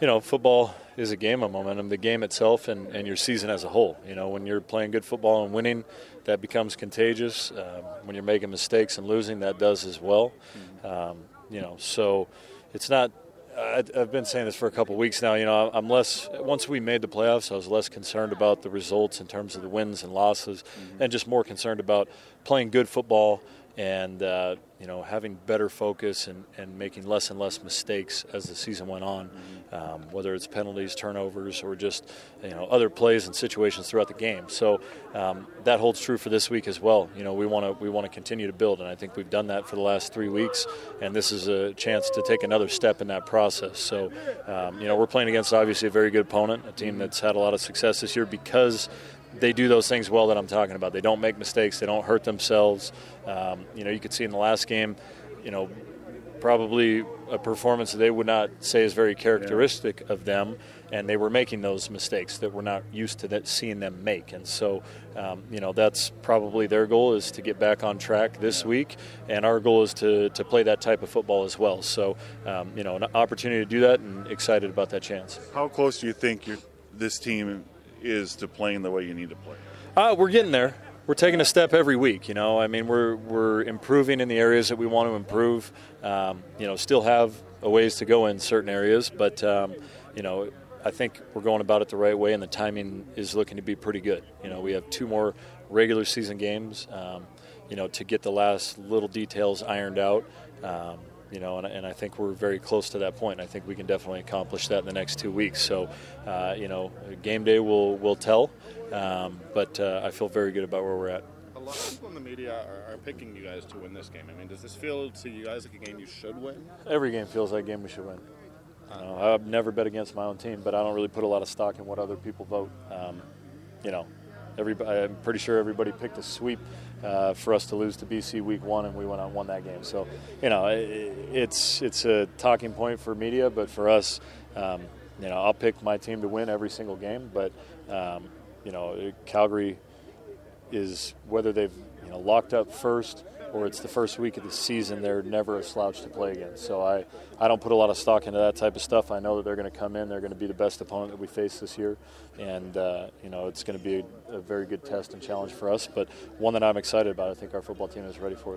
you know, football is a game of momentum, the game itself and, and your season as a whole. You know, when you're playing good football and winning, that becomes contagious. Um, when you're making mistakes and losing, that does as well. Um, you know, so it's not. I, I've been saying this for a couple of weeks now. You know, I'm less. Once we made the playoffs, I was less concerned about the results in terms of the wins and losses, mm-hmm. and just more concerned about playing good football and uh, you know having better focus and, and making less and less mistakes as the season went on, um, whether it's penalties, turnovers, or just you know other plays and situations throughout the game. So um, that holds true for this week as well. You know we want to we want to continue to build, and I think we've done that for the last three weeks, and this is a chance to take another step in that process. So um, you know we're playing against obviously a very good opponent, a team that's had a lot of success this year because they do those things well that I'm talking about. They don't make mistakes. They don't hurt themselves. Um, you know, you could see in the last game, you know, probably a performance that they would not say is very characteristic yeah. of them, and they were making those mistakes that we're not used to that, seeing them make. And so, um, you know, that's probably their goal is to get back on track this week, and our goal is to, to play that type of football as well. So, um, you know, an opportunity to do that, and excited about that chance. How close do you think this team is to playing the way you need to play? Uh, we're getting there. We're taking a step every week. You know, I mean, we're we're improving in the areas that we want to improve. Um, you know, still have a ways to go in certain areas, but um, you know, I think we're going about it the right way, and the timing is looking to be pretty good. You know, we have two more regular season games. Um, you know, to get the last little details ironed out. Um, you know, and, and, I think we're very close to that point. I think we can definitely accomplish that in the next two weeks. So, uh, you know, game day will will tell, um, but uh, I feel very good about where we're at. A lot of people in the media are, are, picking you guys to win this game. I mean, does this feel to you guys like a game you should win? Every game feels like a game we should win. You know, I've never bet against my own team, but I don't really put a lot of stock in what other people vote. Um, you know, I'm pretty sure everybody picked a sweep uh, for us to lose to BC week one, and we went and won that game. So, you know, it, it's it's a talking point for media, but for us, um, you know, I'll pick my team to win every single game. But um, you know, Calgary is whether they've you know locked up first or it's the first week of the season, they're never a slouch to play against. So I, I don't put a lot of stock into that type of stuff. I know that they're going to come in, they're going to be the best opponent that we face this year, and uh, you know it's going to be a, a, very good test and challenge for us, but one that I'm excited about. I think our football team is ready for it.